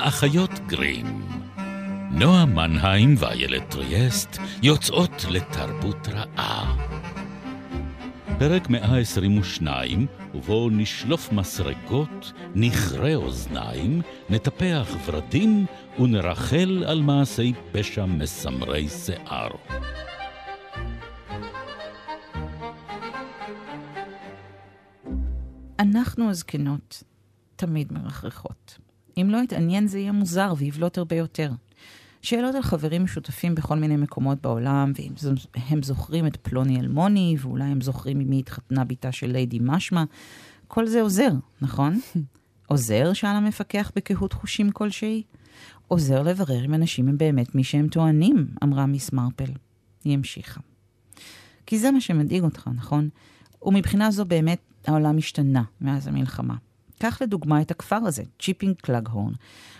האחיות גרים. נועה מנהיים ואיילת טריאסט יוצאות לתרבות רעה. פרק 122, ובו נשלוף מסרגות, נכרה אוזניים, נטפח ורדים ונרחל על מעשי פשע מסמרי שיער. אנחנו הזקנות תמיד מרחרחות. אם לא יתעניין זה יהיה מוזר ויבלוט הרבה יותר. שאלות על חברים משותפים בכל מיני מקומות בעולם, ואם הם זוכרים את פלוני אלמוני, ואולי הם זוכרים עם מי התחתנה בתה של ליידי משמע, כל זה עוזר, נכון? עוזר? שאל המפקח בקהות חושים כלשהי. עוזר לברר אם אנשים הם באמת מי שהם טוענים, אמרה מיס מרפל. היא המשיכה. כי זה מה שמדאיג אותך, נכון? ומבחינה זו באמת העולם השתנה מאז המלחמה. קח לדוגמה את הכפר הזה, צ'יפינג קלאגהורן.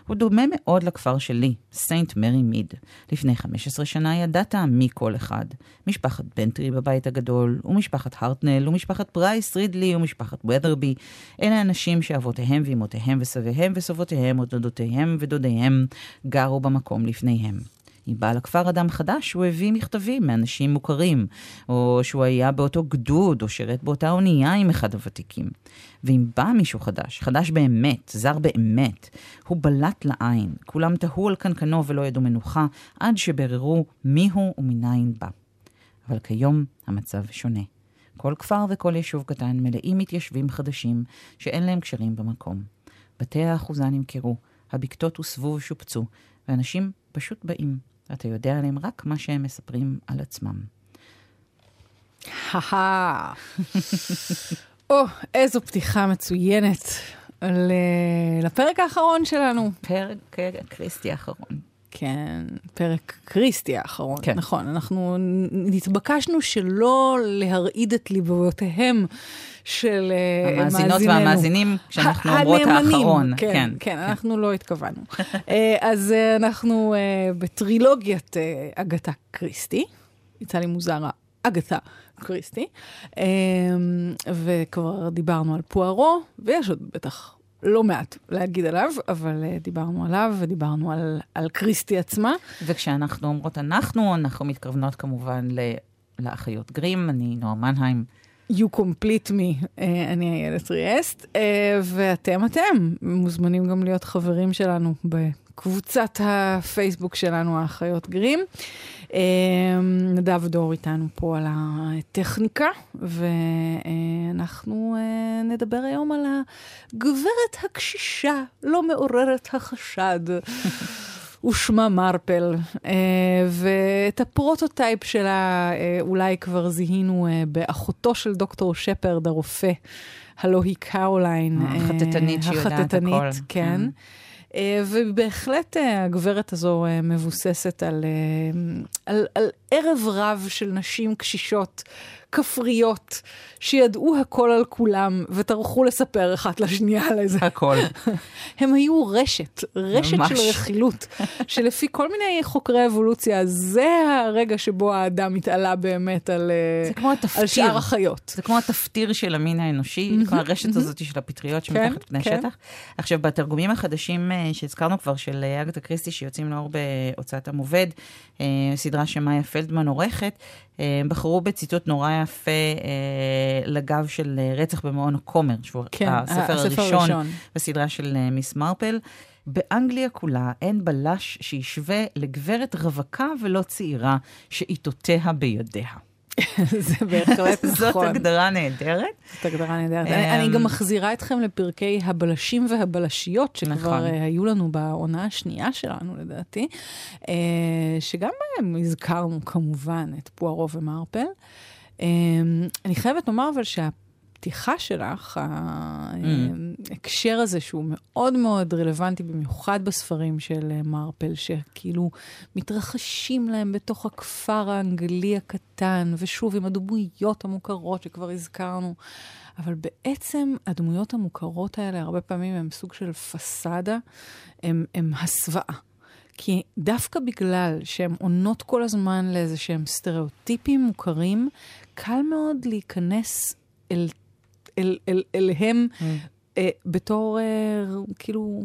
הוא דומה מאוד לכפר שלי, סיינט מרי מיד. לפני 15 שנה ידעת מי כל אחד. משפחת בנטרי בבית הגדול, ומשפחת הרטנל, ומשפחת פרייס רידלי, ומשפחת ות'רבי. אלה אנשים שאבותיהם ואמותיהם וסביהם וסבותיהם ודודותיהם ודודיהם גרו במקום לפניהם. אם בא לכפר אדם חדש, הוא הביא מכתבים מאנשים מוכרים, או שהוא היה באותו גדוד, או שירת באותה אונייה עם אחד הוותיקים. ואם בא מישהו חדש, חדש באמת, זר באמת, הוא בלט לעין. כולם תהו על קנקנו ולא ידעו מנוחה, עד שבררו מיהו ומניין בא. אבל כיום המצב שונה. כל כפר וכל יישוב קטן מלאים מתיישבים חדשים שאין להם קשרים במקום. בתי האחוזה נמכרו, הבקתות הוסבו ושופצו, ואנשים פשוט באים. ואתה יודע עליהם רק מה שהם מספרים על עצמם. או, איזו פתיחה מצוינת לפרק האחרון שלנו. פרק קריסטי האחרון. כן, פרק קריסטי האחרון, כן. נכון. אנחנו נתבקשנו שלא להרעיד את ליבותיהם של אה, המאזינות והמאזינים, כשאנחנו אומרות האחרון. כן, כן, כן, אנחנו לא התכוונו. אה, אז אה, אנחנו בטרילוגיית אגתה קריסטי. יצא לי מוזר אגתה קריסטי, וכבר דיברנו על פוארו, ויש עוד בטח לא מעט להגיד עליו, אבל uh, דיברנו עליו ודיברנו על, על קריסטי עצמה. וכשאנחנו אומרות אנחנו, אנחנו מתכוונות כמובן ל, לאחיות גרים, אני נועה מנהיים. You complete me, uh, אני איילת ריאסט, uh, ואתם אתם מוזמנים גם להיות חברים שלנו בקבוצת הפייסבוק שלנו, האחיות גרים. נדב דור איתנו פה על הטכניקה, ואנחנו אה, נדבר היום על הגברת הקשישה, לא מעוררת החשד. ושמה מרפל, אה, ואת ה prototype שלה אה, אולי כבר זיהינו באחותו של דוקטור שפרד, הרופא, הלא היא קרוליין. החטטנית שיודעת הכל. החטטנית, כן. אה, ובהחלט אה, הגברת הזו אה, מבוססת על, על, על ערב רב של נשים קשישות כפריות, שידעו הכל על כולם, וטרחו לספר אחת לשנייה על איזה... הכל. הם היו רשת, רשת ממש. של רכילות, שלפי כל מיני חוקרי אבולוציה, זה הרגע שבו האדם מתעלה באמת על, על שאר החיות. זה כמו התפטיר של המין האנושי, כל הרשת הזאת של הפטריות שמתחת כן, פני כן. השטח. עכשיו, בתרגומים החדשים שהזכרנו כבר, של אגתה קריסטי, שיוצאים לאור בהוצאת המובד, סדרה שמאיה פלדמן עורכת, בחרו בציטוט נורא יפה אה, לגב של אה, רצח במעון הכומר, שהוא כן, הספר, הספר הראשון, הראשון בסדרה של אה, מיס מרפל. באנגליה כולה אין בלש שישווה לגברת רווקה ולא צעירה שעיתותיה בידיה. זה בהחלט נכון. זאת הגדרה נהדרת. זאת הגדרה נהדרת. אני גם מחזירה אתכם לפרקי הבלשים והבלשיות, שכבר נכון. היו לנו בעונה השנייה שלנו, לדעתי, שגם בהם הזכרנו כמובן את פוארו ומרפל. אמ, אני חייבת לומר אבל שהפתיחה שלך, mm. ההקשר הזה שהוא מאוד מאוד רלוונטי, במיוחד בספרים של אה, מרפל, שכאילו מתרחשים להם בתוך הכפר האנגלי הקטן, ושוב עם הדמויות המוכרות שכבר הזכרנו. אבל בעצם הדמויות המוכרות האלה, הרבה פעמים הן סוג של פסאדה, הן הסוואה. כי דווקא בגלל שהן עונות כל הזמן לאיזה שהם סטריאוטיפים מוכרים, קל מאוד להיכנס אל, אל, אל, אליהם mm. אה, בתור, אה, כאילו,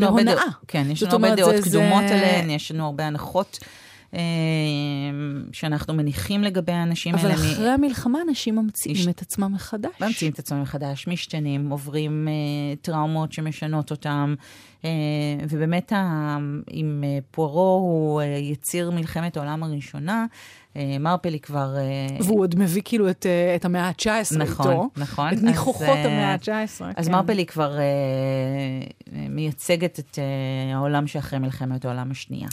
בהונאה. כן, יש לנו הרבה דעות קדומות זה... עליהן, יש לנו הרבה הנחות. אה, שאנחנו מניחים לגבי האנשים האלה. אבל אחרי. המלחמה אנשים ממציאים יש... את עצמם מחדש. ממציאים את עצמם מחדש, משתנים, עוברים uh, טראומות שמשנות אותם. Uh, ובאמת. אם uh, פוארו הוא יציר מלחמת העולם הראשונה, מרפל היא כבר... והוא עוד מביא כאילו את, את המאה ה-19 נכון, איתו. נכון. את ניחוחות אז, המאה ה-19. אז כן. מרפל היא כבר מייצגת את העולם שאחרי מלחמת העולם השנייה.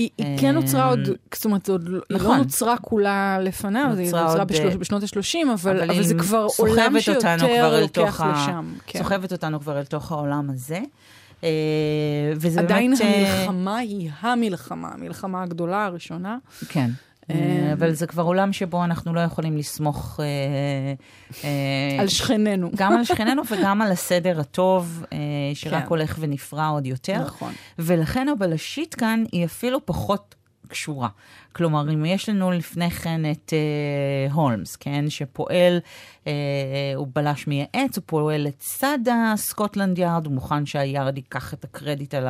היא, היא כן נוצרה עוד, זאת אומרת, עוד לא- נכון. היא לא נוצרה כולה לפניו, היא נוצרה בשלוש, בשנות ה-30, אבל, אבל, אבל זה כבר עולם שיותר לוקח לשם. כן. סוחבת אותנו כבר אל תוך העולם הזה. אה, וזה עדיין באמת... עדיין המלחמה היא המלחמה, המלחמה הגדולה הראשונה. כן. אה, אבל זה כבר עולם שבו אנחנו לא יכולים לסמוך... על שכנינו. גם על שכנינו וגם על הסדר הטוב, שרק כן. הולך ונפרע עוד יותר. נכון. ולכן הבלשית כאן היא אפילו פחות קשורה. כלומר, אם יש לנו לפני כן את אה, הולמס, כן, שפועל, אה, הוא בלש מייעץ, הוא פועל לצד הסקוטלנד יארד, הוא מוכן שהיארד ייקח את הקרדיט על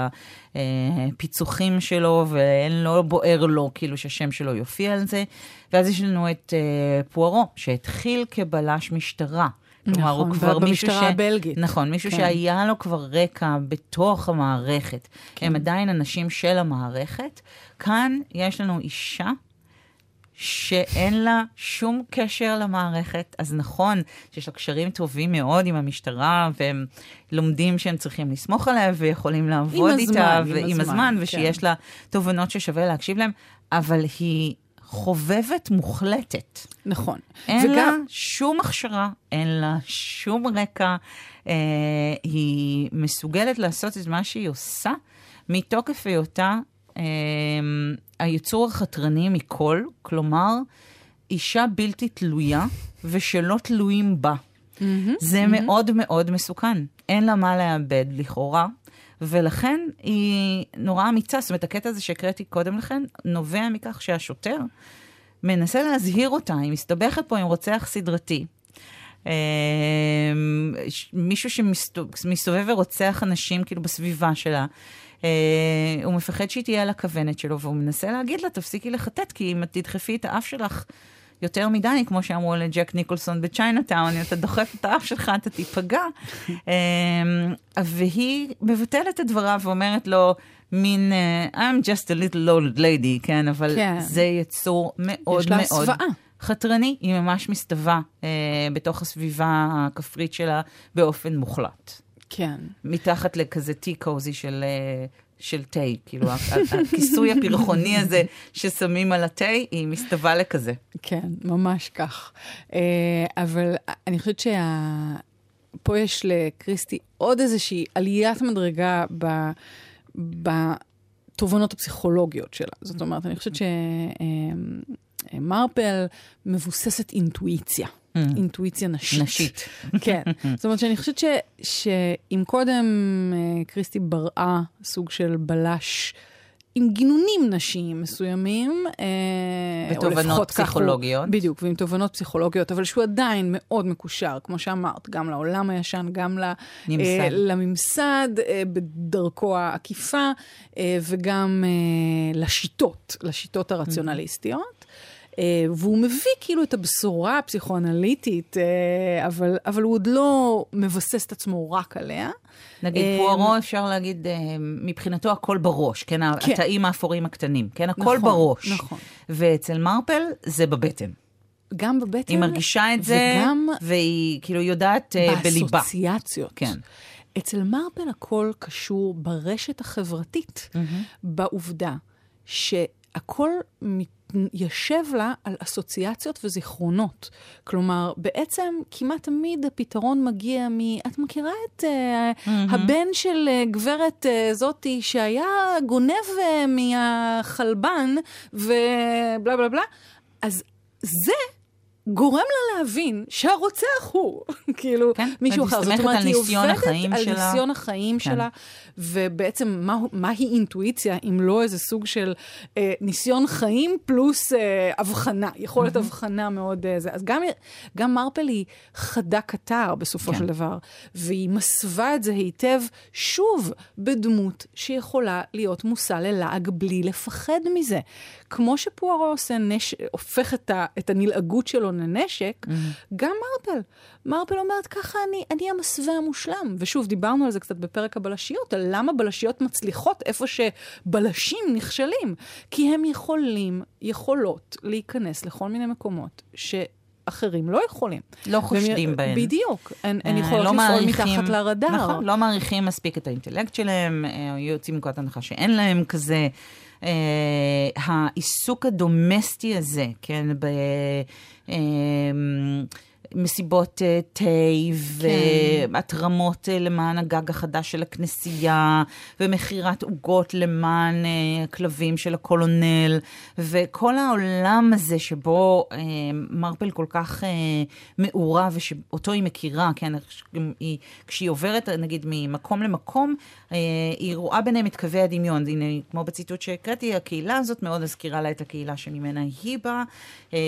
הפיצוחים שלו, ואין לו, בוער לו, כאילו שהשם שלו יופיע על זה. ואז יש לנו את אה, פוארו, שהתחיל כבלש משטרה. כלומר, נכון, הוא כבר מישהו ש... הבלגית. נכון, מישהו כן. שהיה לו כבר רקע בתוך המערכת. כן. הם עדיין אנשים של המערכת. כאן יש לנו אישה שאין לה שום קשר למערכת. אז נכון שיש לה קשרים טובים מאוד עם המשטרה, והם לומדים שהם צריכים לסמוך עליה ויכולים לעבוד עם איתה, הזמן, ועם הזמן, הזמן, ושיש כן. לה תובנות ששווה להקשיב להם, אבל היא חובבת מוחלטת. נכון. אין וגם... לה שום הכשרה, אין לה שום רקע. אה, היא מסוגלת לעשות את מה שהיא עושה מתוקף היותה אה, היצור החתרני מכל, כלומר, אישה בלתי תלויה ושלא תלויים בה. Mm-hmm, זה mm-hmm. מאוד מאוד מסוכן. אין לה מה לאבד לכאורה, ולכן היא נורא אמיצה. זאת אומרת, הקטע הזה שהקראתי קודם לכן, נובע מכך שהשוטר מנסה להזהיר אותה, היא מסתבכת פה עם רוצח סדרתי. אמ, מישהו שמסתובב ורוצח אנשים כאילו בסביבה שלה. Uh, הוא מפחד שהיא תהיה על הכוונת שלו, והוא מנסה להגיד לה, תפסיקי לחטט, כי אם את תדחפי את האף שלך יותר מדי, כמו שאמרו לג'ק ניקולסון בצ'יינאטאון, אם אתה דוחף את האף שלך, אתה תיפגע. אמ, והיא מבטלת את דבריו ואומרת לו, מין, uh, I'm just a little old lady, כן, אבל כן. זה יצור מאוד מאוד... חתרני, היא ממש מסתווה uh, בתוך הסביבה הכפרית שלה באופן מוחלט. כן. מתחת לכזה טי קוזי של uh, של תה, כאילו הכיסוי הפרחוני הזה ששמים על התה, היא מסתווה לכזה. כן, ממש כך. אה, אבל אני חושבת שפה יש לקריסטי עוד איזושהי עליית מדרגה ב... בתובנות הפסיכולוגיות שלה. זאת אומרת, אני חושבת שמרפל אה, מבוססת אינטואיציה. Mm. אינטואיציה נשית. נשית. כן. זאת אומרת שאני חושבת ש, שאם קודם uh, קריסטי בראה סוג של בלש עם גינונים נשיים מסוימים, uh, ותובנות פסיכולוגיות. הוא, בדיוק, ועם תובנות פסיכולוגיות, אבל שהוא עדיין מאוד מקושר, כמו שאמרת, גם לעולם הישן, גם נמסד. Uh, לממסד, uh, בדרכו העקיפה, uh, וגם uh, לשיטות, לשיטות הרציונליסטיות. אה, והוא מביא כאילו את הבשורה הפסיכואנליטית, אה, אבל, אבל הוא עוד לא מבסס את עצמו רק עליה. נגיד, אה, פוארו אפשר להגיד, מבחינתו הכל בראש, כן? כן. התאים האפורים הקטנים, כן? הכל נכון, בראש. נכון. ואצל מרפל זה בבטן. גם בבטן. היא מרגישה את זה, וגם והיא כאילו יודעת בליבה. באסוציאציות. כן. אצל מרפל הכל קשור ברשת החברתית, mm-hmm. בעובדה שהכל מת... יושב לה על אסוציאציות וזיכרונות. כלומר, בעצם כמעט תמיד הפתרון מגיע מ... את מכירה את uh, mm-hmm. הבן של uh, גברת uh, זאתי שהיה גונב uh, מהחלבן ובלה בלה בלה? אז זה גורם לה להבין שהרוצח הוא, כאילו, כן, מישהו אחר. זאת אומרת, היא עובדת על שלה. ניסיון החיים כן. שלה, ובעצם מה, מהי אינטואיציה, אם לא איזה סוג של אה, ניסיון חיים פלוס אה, הבחנה, יכולת. הבחנה מאוד... אה, זה. אז גם, גם מרפל היא חדה קטר בסופו כן. של דבר, והיא מסווה את זה היטב, שוב, בדמות שיכולה להיות מושא ללעג בלי לפחד מזה. כמו שפוארו עושה נש... הופך את, ה... את הנלעגות שלו לנשק, mm-hmm. גם מרפל. מרפל אומרת, ככה אני, אני המסווה המושלם. ושוב, דיברנו על זה קצת בפרק הבלשיות, על למה בלשיות מצליחות איפה שבלשים נכשלים. כי הם יכולים, יכולות להיכנס לכל מיני מקומות ש... אחרים לא יכולים. לא חושדים בהם. בדיוק. הן, הן אה, יכולות לא לפעול מתחת לרדאר. נכון, לא מעריכים מספיק את האינטלקט שלהם, אה, יוצאים מנקודת הנחה שאין להם כזה. Uh, העיסוק הדומסטי הזה, כן, ב... Eh, מסיבות אה, תה והתרמות כן. למען הגג החדש של הכנסייה, ומכירת עוגות למען הכלבים של הקולונל, וכל העולם הזה שבו מרפל כל כך מעורב, ושאותו היא מכירה, כן, היא, כשהיא עוברת נגיד ממקום למקום, היא רואה ביניהם את קווי הדמיון. הנה, כמו בציטוט שהקראתי, הקהילה הזאת מאוד מזכירה לה את הקהילה שממנה היא באה,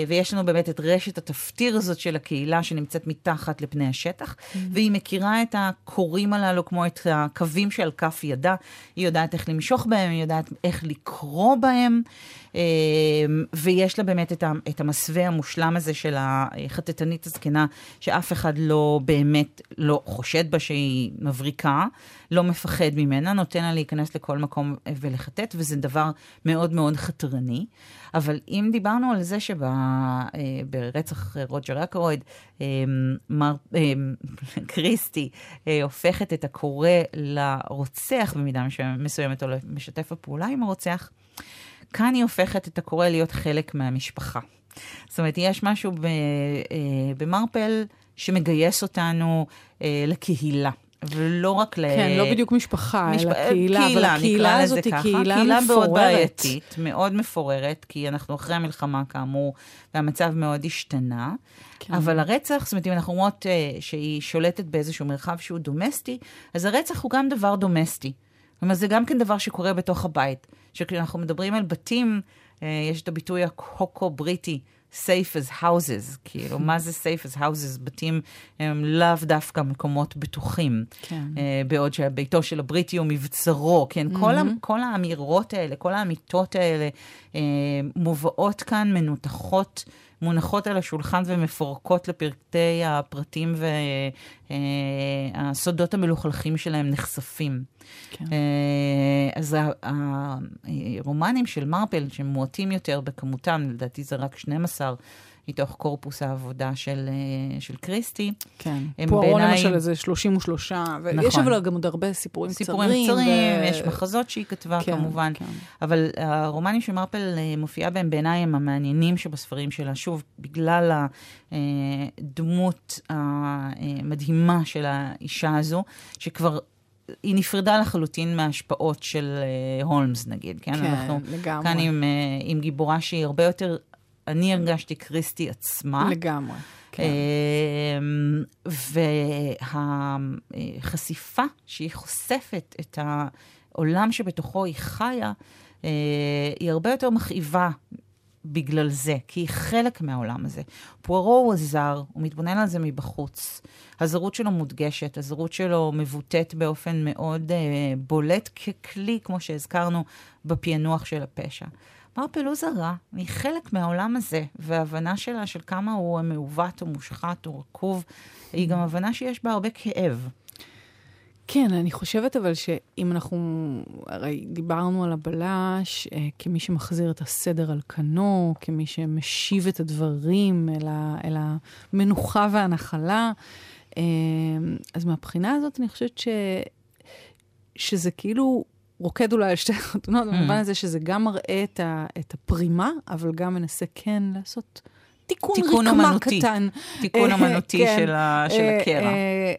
ויש לנו באמת את רשת התפטיר הזאת של הקהילה. פעילה שנמצאת מתחת לפני השטח, mm-hmm. והיא מכירה את הקורים הללו כמו את הקווים שעל כף ידה. היא יודעת איך למשוך בהם, היא יודעת איך לקרוא בהם, ויש לה באמת את המסווה המושלם הזה של החטטנית הזקנה, שאף אחד לא באמת לא חושד בה שהיא מבריקה, לא מפחד ממנה, נותן לה להיכנס לכל מקום ולחטט, וזה דבר מאוד מאוד חתרני. אבל אם דיברנו על זה שברצח אה, רוג'ר אקרויד, אה, מר, אה, קריסטי הופכת את הקורא לרוצח במידה מסוימת, או למשתף הפעולה עם הרוצח, כאן היא הופכת את הקורא להיות חלק מהמשפחה. זאת אומרת, יש משהו במרפל שמגייס אותנו לקהילה. ולא רק ל... כן, לא בדיוק משפחה, משפ... אלא קהילה, קהילה, אבל הקהילה הזאת היא קהילה מפוררת. קהילה מאוד בעייתית, מאוד מפוררת, כי אנחנו אחרי המלחמה כאמור, והמצב מאוד השתנה. כן. אבל הרצח, זאת אומרת, אם אנחנו אומרות uh, שהיא שולטת באיזשהו מרחב שהוא דומסטי, אז הרצח הוא גם דבר דומסטי. אומרת, זה גם כן דבר שקורה בתוך הבית. כשאנחנו מדברים על בתים, uh, יש את הביטוי הקוקו-בריטי. safe as houses, כאילו, מה זה safe as houses? בתים הם לאו דווקא מקומות בטוחים. כן. Uh, בעוד שביתו של הבריטי הוא מבצרו, כן? Mm-hmm. כל, כל האמירות האלה, כל האמיתות האלה uh, מובאות כאן, מנותחות. מונחות על השולחן ומפורקות לפרטי הפרטים והסודות המלוכלכים שלהם נחשפים. כן. אה, אז הרומנים של מרפל, שמועטים יותר בכמותם, לדעתי זה רק 12, מתוך קורפוס העבודה של, אה, של קריסטי. כן, פוארו בעיני... למשל איזה 33, ויש נכון. אבל גם עוד הרבה סיפורים, סיפורים קצרים. סיפורים קצרים, ו... יש מחזות שהיא כתבה כן, כמובן. כן. אבל הרומנים של מרפל אה, מופיעה בהם בעיניי הם המעניינים שבספרים שלה, שוב, בגלל הדמות המדהימה של האישה הזו, שכבר היא נפרדה לחלוטין מההשפעות של הולמס, נגיד, כן? כן, אנחנו לגמרי. כאן עם, עם גיבורה שהיא הרבה יותר, אני הרגשתי קריסטי עצמה. לגמרי. כן. Uh, והחשיפה שהיא חושפת את העולם שבתוכו היא חיה, uh, היא הרבה יותר מכאיבה בגלל זה, כי היא חלק מהעולם הזה. פוארו הוא זר, הוא מתבונן על זה מבחוץ. הזרות שלו מודגשת, הזרות שלו מבוטאת באופן מאוד uh, בולט ככלי, כמו שהזכרנו, בפענוח של הפשע. מרפל לא זרה, היא חלק מהעולם הזה, וההבנה שלה של כמה הוא מעוות או מושחת או רקוב, היא גם הבנה שיש בה הרבה כאב. כן, אני חושבת אבל שאם אנחנו, הרי דיברנו על הבלש אה, כמי שמחזיר את הסדר על כנו, כמי שמשיב את הדברים אל, ה, אל המנוחה והנחלה, אה, אז מהבחינה הזאת אני חושבת ש, שזה כאילו רוקד אולי על שתי חתונות, mm. במובן הזה שזה גם מראה את, ה, את הפרימה, אבל גם מנסה כן לעשות תיקון, תיקון רקמה אומנותי, קטן. תיקון אומנותי כן, של, של הקרע.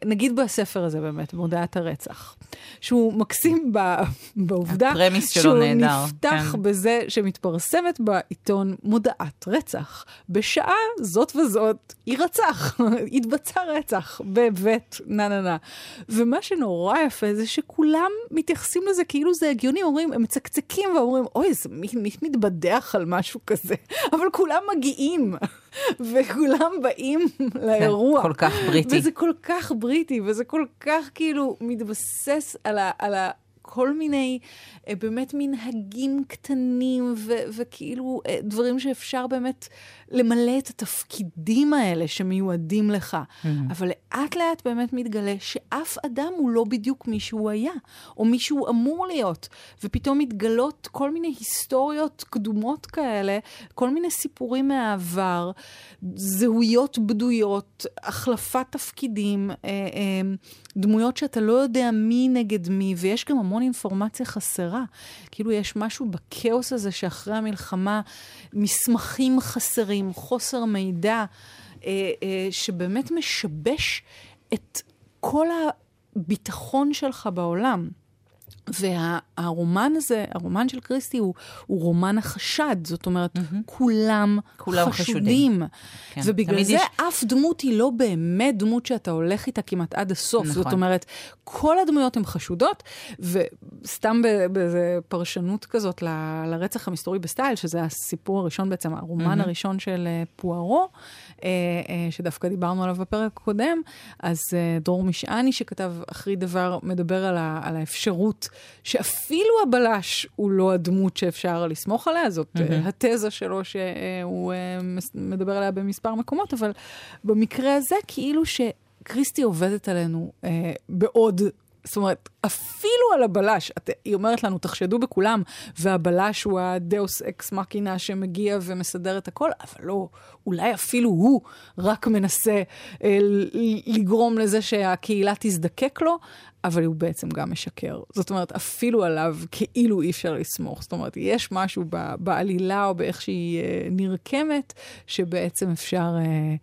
נגיד בספר הזה באמת, מודעת הרצח. שהוא מקסים ב, בעובדה שהוא נהדר, נפתח כן. בזה שמתפרסמת בעיתון מודעת רצח. בשעה זאת וזאת יירצח, יתבצע רצח בבית נה נה נה. ומה שנורא יפה זה שכולם מתייחסים לזה כאילו זה הגיוני, אומרים, הם מצקצקים ואומרים, אוי, זה מי, מי מתבדח על משהו כזה? אבל כולם מגיעים. וכולם באים לאירוע. כל כך בריטי. וזה כל כך בריטי, וזה כל כך כאילו מתבסס על, ה, על ה, כל מיני אה, באמת מנהגים קטנים ו- וכאילו אה, דברים שאפשר באמת למלא את התפקידים האלה שמיועדים לך. Mm-hmm. אבל לאט לאט באמת מתגלה שאף אדם הוא לא בדיוק מי שהוא היה, או מי שהוא אמור להיות. ופתאום מתגלות כל מיני היסטוריות קדומות כאלה, כל מיני סיפורים מהעבר, זהויות בדויות, החלפת תפקידים, אה, אה, דמויות שאתה לא יודע מי נגד מי, ויש גם המון אינפורמציה חסרה. כאילו יש משהו בכאוס הזה שאחרי המלחמה, מסמכים חסרים, חוסר מידע, אה, אה, שבאמת משבש את כל הביטחון שלך בעולם. והרומן הזה, הרומן של קריסטי הוא, הוא רומן החשד, זאת אומרת, mm-hmm. כולם, כולם חשודים. חשודים. כן, ובגלל זה יש... אף דמות היא לא באמת דמות שאתה הולך איתה כמעט עד הסוף. נכון. זאת אומרת, כל הדמויות הן חשודות, וסתם באיזו פרשנות כזאת ל, לרצח המסתורי בסטייל, שזה הסיפור הראשון בעצם, הרומן mm-hmm. הראשון של uh, פוארו, שדווקא דיברנו עליו בפרק הקודם, אז uh, דרור משעני שכתב אחרי דבר, מדבר על, ה, על האפשרות שאפילו הבלש הוא לא הדמות שאפשר לסמוך עליה, זאת mm-hmm. התזה שלו שהוא מדבר עליה במספר מקומות, אבל במקרה הזה כאילו שקריסטי עובדת עלינו אה, בעוד זאת אומרת, אפילו על הבלש, את, היא אומרת לנו, תחשדו בכולם, והבלש הוא הדאוס אקס מקינה שמגיע ומסדר את הכל, אבל לא, אולי אפילו הוא רק מנסה אה, לגרום לזה שהקהילה תזדקק לו, אבל הוא בעצם גם משקר. זאת אומרת, אפילו עליו כאילו אי אפשר לסמוך. זאת אומרת, יש משהו בעלילה או באיך שהיא אה, נרקמת, שבעצם אפשר... אה,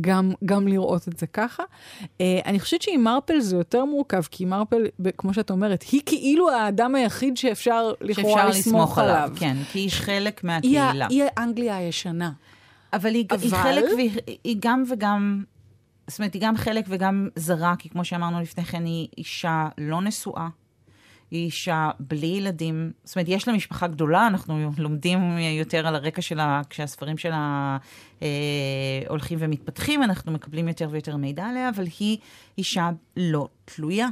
גם, גם לראות את זה ככה. Uh, אני חושבת שעם מרפל זה יותר מורכב, כי מרפל, כמו שאת אומרת, היא כאילו האדם היחיד שאפשר לכאורה לסמוך, לסמוך עליו. עליו. כן, כי היא חלק מהקהילה. היא, היא אנגליה הישנה. אבל היא, אבל... היא חלק והיא גם וגם, זאת אומרת, היא גם חלק וגם זרה, כי כמו שאמרנו לפני כן, היא אישה לא נשואה. היא אישה בלי ילדים, זאת אומרת, יש לה משפחה גדולה, אנחנו לומדים יותר על הרקע שלה, כשהספרים שלה אה, הולכים ומתפתחים, אנחנו מקבלים יותר ויותר מידע עליה, אבל היא אישה לא תלויה.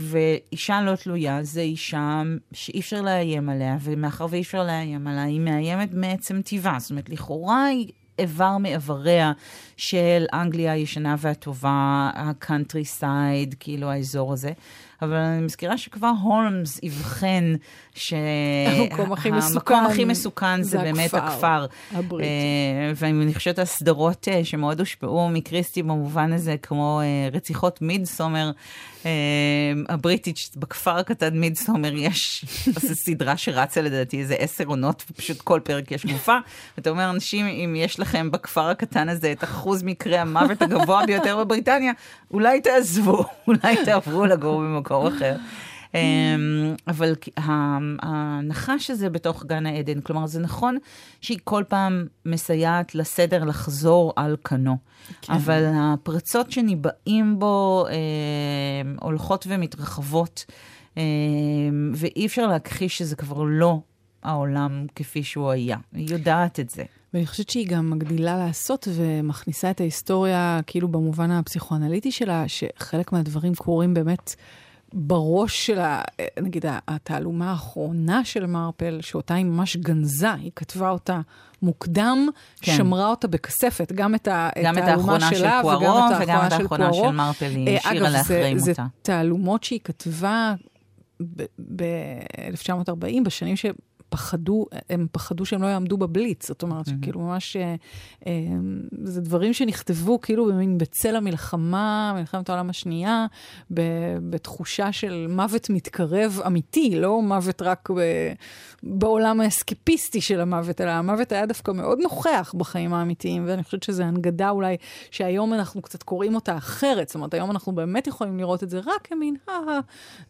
ואישה לא תלויה זה אישה שאי אפשר לאיים עליה, ומאחר ואי אפשר לאיים עליה, היא מאיימת מעצם טבעה. זאת אומרת, לכאורה היא איבר מאיבריה של אנגליה הישנה והטובה, ה-countryside, כאילו האזור הזה. אבל אני מזכירה שכבר הולמס אבחן שהמקום הכי מסוכן, הכי מסוכן זה, זה באמת הכפר, הכפר. הבריטי. Uh, ואני חושבת הסדרות uh, שמאוד הושפעו מקריסטי במובן הזה, כמו uh, רציחות מידסומר הבריטית, בכפר הקטן מידסומר יש סדרה שרצה לדעתי איזה עשר עונות, ופשוט כל פרק יש גופה. אתה אומר, אנשים, אם יש לכם בכפר הקטן הזה את אחוז מקרי המוות הגבוה ביותר בבריטניה, אולי תעזבו, אולי תעברו לגור במקום אחר. אמ, אבל הנחש הזה בתוך גן העדן, כלומר, זה נכון שהיא כל פעם מסייעת לסדר לחזור על כנו, כן. אבל הפרצות שניבאים בו אה, הולכות ומתרחבות, אה, ואי אפשר להכחיש שזה כבר לא העולם כפי שהוא היה. היא יודעת את זה. ואני חושבת שהיא גם מגדילה לעשות ומכניסה את ההיסטוריה, כאילו במובן הפסיכואנליטי שלה, שחלק מהדברים קורים באמת בראש של, ה, נגיד, התעלומה האחרונה של מרפל, שאותה היא ממש גנזה, היא כתבה אותה מוקדם, כן. שמרה אותה בכספת, גם את, התעלומה של שלה פוארו, וגם את האחרונה של פוארו. של מרפל, היא השאירה להחרים אותה. אגב, זה תעלומות שהיא כתבה ב-1940, בשנים ש... פחדו, הם פחדו שהם לא יעמדו בבליץ. זאת אומרת, mm-hmm. שכאילו ממש, אה, אה, זה דברים שנכתבו כאילו במין בצל המלחמה, מלחמת העולם השנייה, ב, בתחושה של מוות מתקרב אמיתי, לא מוות רק ב, בעולם האסקפיסטי של המוות, אלא המוות היה דווקא מאוד נוכח בחיים האמיתיים, ואני חושבת שזו הנגדה אולי שהיום אנחנו קצת קוראים אותה אחרת. זאת אומרת, היום אנחנו באמת יכולים לראות את זה רק כמין,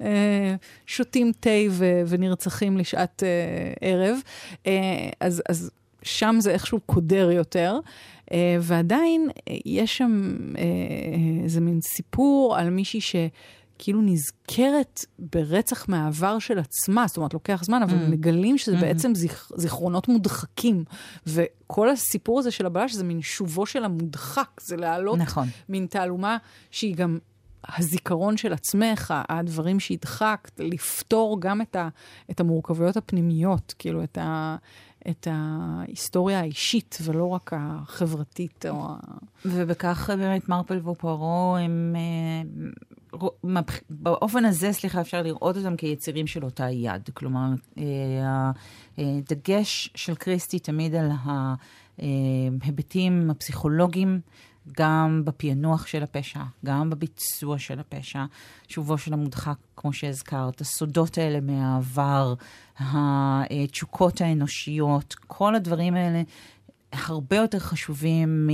אה, שותים תה ונרצחים לשעת ערב. אה, אז, אז שם זה איכשהו קודר יותר. Uh, ועדיין יש שם uh, איזה מין סיפור על מישהי שכאילו נזכרת ברצח מהעבר של עצמה, זאת אומרת, לוקח זמן, אבל mm. מגלים שזה mm-hmm. בעצם זיכ, זיכרונות מודחקים. וכל הסיפור הזה של הבלש זה מין שובו של המודחק, זה להעלות נכון. מין תעלומה שהיא גם הזיכרון של עצמך, הדברים שהדחקת, לפתור גם את, ה, את המורכבויות הפנימיות, כאילו את, ה, את ההיסטוריה האישית ולא רק החברתית. או ה... ובכך באמת מרפל ופוארו הם... אה, באופן הזה, סליחה, אפשר לראות אותם כיצירים של אותה יד. כלומר, אה, הדגש של קריסטי תמיד על ההיבטים הפסיכולוגיים גם בפענוח של הפשע, גם בביצוע של הפשע, שובו של המודחק, כמו שהזכרת, הסודות האלה מהעבר, התשוקות האנושיות, כל הדברים האלה הרבה יותר חשובים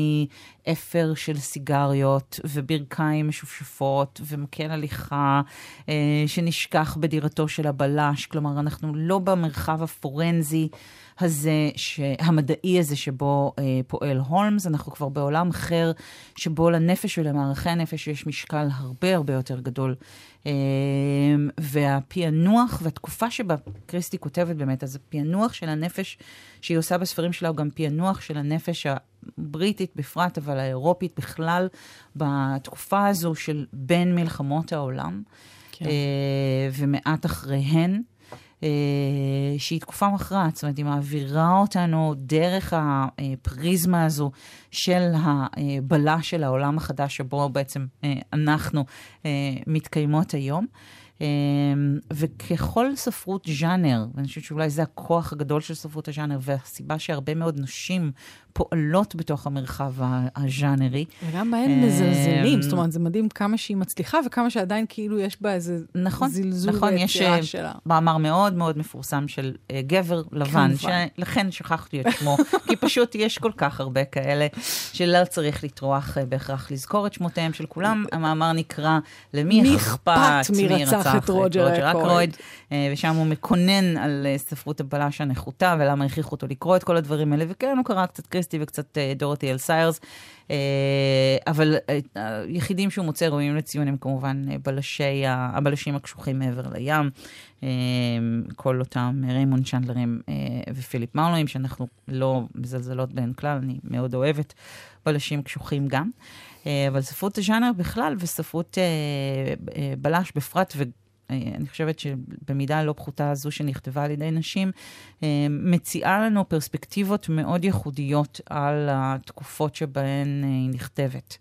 מאפר של סיגריות וברכיים משופשפות ומקל הליכה אה, שנשכח בדירתו של הבלש. כלומר, אנחנו לא במרחב הפורנזי. הזה, ש... המדעי הזה שבו אה, פועל הולמס, אנחנו כבר בעולם אחר, שבו לנפש ולמערכי הנפש יש משקל הרבה הרבה יותר גדול. אה, והפענוח והתקופה שבה קריסטי כותבת באמת, אז הפענוח של הנפש שהיא עושה בספרים שלה הוא גם פענוח של הנפש הבריטית בפרט, אבל האירופית בכלל, בתקופה הזו של בין מלחמות העולם. כן. אה, ומעט אחריהן. אה, שהיא תקופה מכרעת, זאת אומרת, היא מעבירה אותנו דרך הפריזמה הזו של הבלה של העולם החדש שבו בעצם אה, אנחנו אה, מתקיימות היום. וככל ספרות ז'אנר, ואני חושבת שאולי זה הכוח הגדול של ספרות הז'אנר, והסיבה שהרבה מאוד נשים פועלות בתוך המרחב הז'אנרי. וגם בהן אמ, מזלזלים, זאת אומרת, זה מדהים כמה שהיא מצליחה וכמה שעדיין כאילו יש בה איזה נכון, זלזול נכון, ביצירה יש שלה. מאמר מאוד מאוד מפורסם של uh, גבר לבן, שלכן שכחתי את שמו, כי פשוט יש כל כך הרבה כאלה שלא צריך לטרוח uh, בהכרח לזכור את שמותיהם של כולם. המאמר נקרא למי אכפת מי רצח את רוג'ר אקרויד. אה, ושם הוא מקונן על אה, ספרות הבלש הנחותה ולמה הכריחו אותו לקרוא את כל הדברים האלה, וכן, הוא קרא קצת קריסטי וקצת אה, דורותי אל סיירס, אבל היחידים שהוא מוצא ראויים לציון הם כמובן בלשי, הבלשים הקשוחים מעבר לים, כל אותם ריימון צ'נדלרים ופיליפ מרלואים, שאנחנו לא מזלזלות בהן כלל, אני מאוד אוהבת בלשים קשוחים גם. אבל ספרות הז'אנר בכלל וספרות בלש בפרט, אה, אני חושבת שבמידה לא פחותה הזו שנכתבה על ידי נשים, אה, מציעה לנו פרספקטיבות מאוד ייחודיות על התקופות שבהן אה, היא נכתבת.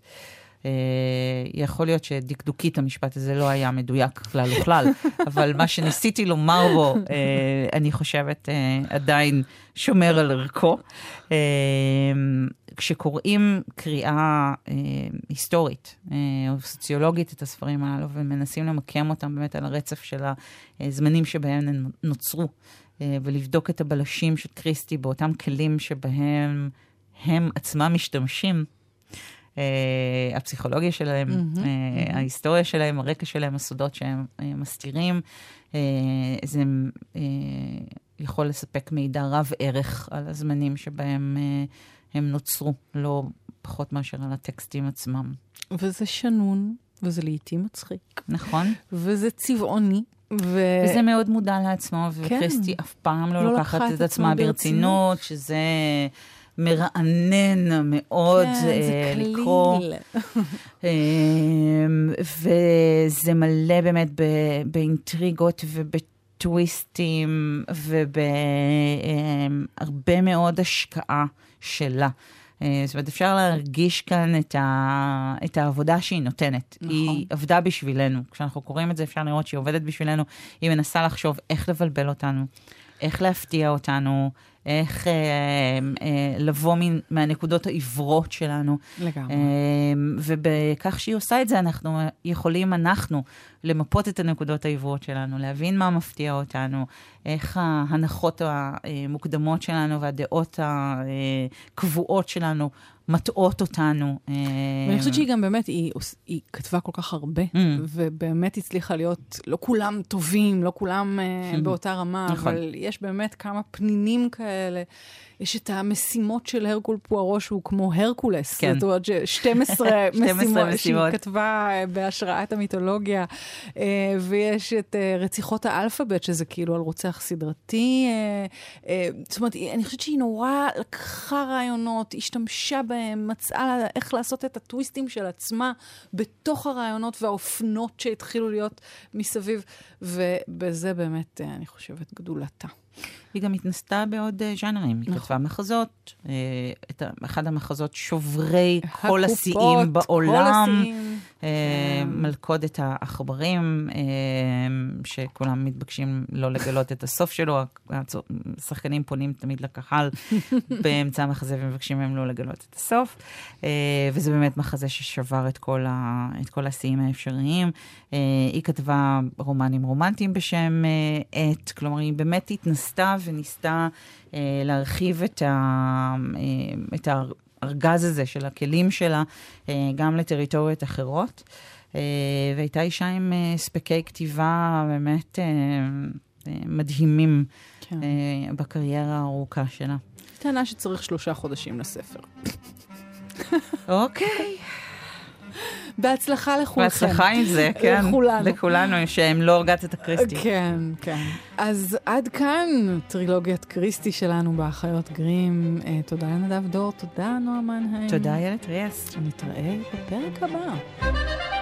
יכול להיות שדקדוקית המשפט הזה לא היה מדויק כלל וכלל, אבל מה שניסיתי לומר בו, אני חושבת עדיין שומר על ערכו. כשקוראים קריאה אה, היסטורית אה, או סוציולוגית את הספרים הללו ומנסים למקם אותם באמת על הרצף של הזמנים שבהם הם נוצרו, אה, ולבדוק את הבלשים של קריסטי באותם כלים שבהם הם עצמם משתמשים, Uh, הפסיכולוגיה שלהם, mm-hmm, uh, mm-hmm. ההיסטוריה שלהם, הרקע שלהם, הסודות שהם uh, מסתירים, uh, זה uh, יכול לספק מידע רב ערך על הזמנים שבהם uh, הם נוצרו, לא פחות מאשר על הטקסטים עצמם. וזה שנון, וזה לעיתים מצחיק. נכון. וזה צבעוני. ו... וזה מאוד מודע לעצמו, כן. וקריסטי אף פעם לא, לא לוקחת את עצמה ברצינות, שזה מרענן מאוד כן, uh, לקרוא. אמ, וזה מלא באמת באינטריגות ובטוויסטים ובהרבה מאוד השקעה. שלה. אה, זאת אומרת, אפשר להרגיש כאן את, ה... את העבודה שהיא נותנת. נכון. היא עבדה בשבילנו. כשאנחנו קוראים את זה, אפשר לראות שהיא עובדת בשבילנו. היא מנסה לחשוב איך לבלבל אותנו, איך להפתיע אותנו, איך אה, אה, לבוא מ, מהנקודות העיוורות שלנו. לגמרי. אה, ובכך שהיא עושה את זה, אנחנו יכולים, אנחנו, למפות את הנקודות העיוורות שלנו, להבין מה מפתיע אותנו, איך ההנחות המוקדמות שלנו והדעות הקבועות שלנו מטעות אותנו. ואני חושבת שהיא גם באמת, היא, היא כתבה כל כך הרבה, mm. ובאמת הצליחה להיות, לא כולם טובים, לא כולם mm. באותה רמה, נכון. אבל יש באמת כמה פנינים כאלה. יש את המשימות של הרקול פוארו, שהוא כמו הרקולס. כן. זאת אומרת, 12 משימות שהיא כתבה אה, בהשראת המיתולוגיה. אה, ויש את אה, רציחות האלפאבית, שזה כאילו על רוצח סדרתי. זאת אומרת, אני חושבת שהיא נורא לקחה רעיונות, השתמשה בהם, מצאה איך לעשות את הטוויסטים של עצמה בתוך הרעיונות והאופנות שהתחילו להיות מסביב, ובזה באמת, אני חושבת, גדולתה. היא גם התנסתה בעוד uh, ז'אנרים. היא נכון. כתבה מחזות, uh, את אחד המחזות שוברי הקופות, כל השיאים בעולם. כל השיאים. Uh, מלכודת העכברים, שכולם מתבקשים לא לגלות את הסוף שלו. השחקנים פונים תמיד לקהל באמצע המחזה ומבקשים מהם לא לגלות את הסוף. וזה באמת מחזה ששבר את כל, ה, את כל השיאים האפשריים. היא כתבה רומנים רומנטיים בשם עת, כלומר, היא באמת התנסתה וניסתה אה, להרחיב את, ה, אה, את הארגז הזה של הכלים שלה אה, גם לטריטוריות אחרות. אה, והייתה אישה עם אה, הספקי כתיבה באמת אה, אה, מדהימים כן. אה, בקריירה הארוכה שלה. טענה שצריך שלושה חודשים לספר. אוקיי. בהצלחה לכולכם. בהצלחה עם זה, כן. לכולנו. לכולנו, שהם לא הרגת את הקריסטי. כן, כן. אז עד כאן טרילוגיית קריסטי שלנו באחיות גרים. Uh, תודה לנדב דור, תודה נועה מנהיים. תודה איילת ריאס. נתראה בפרק הבא.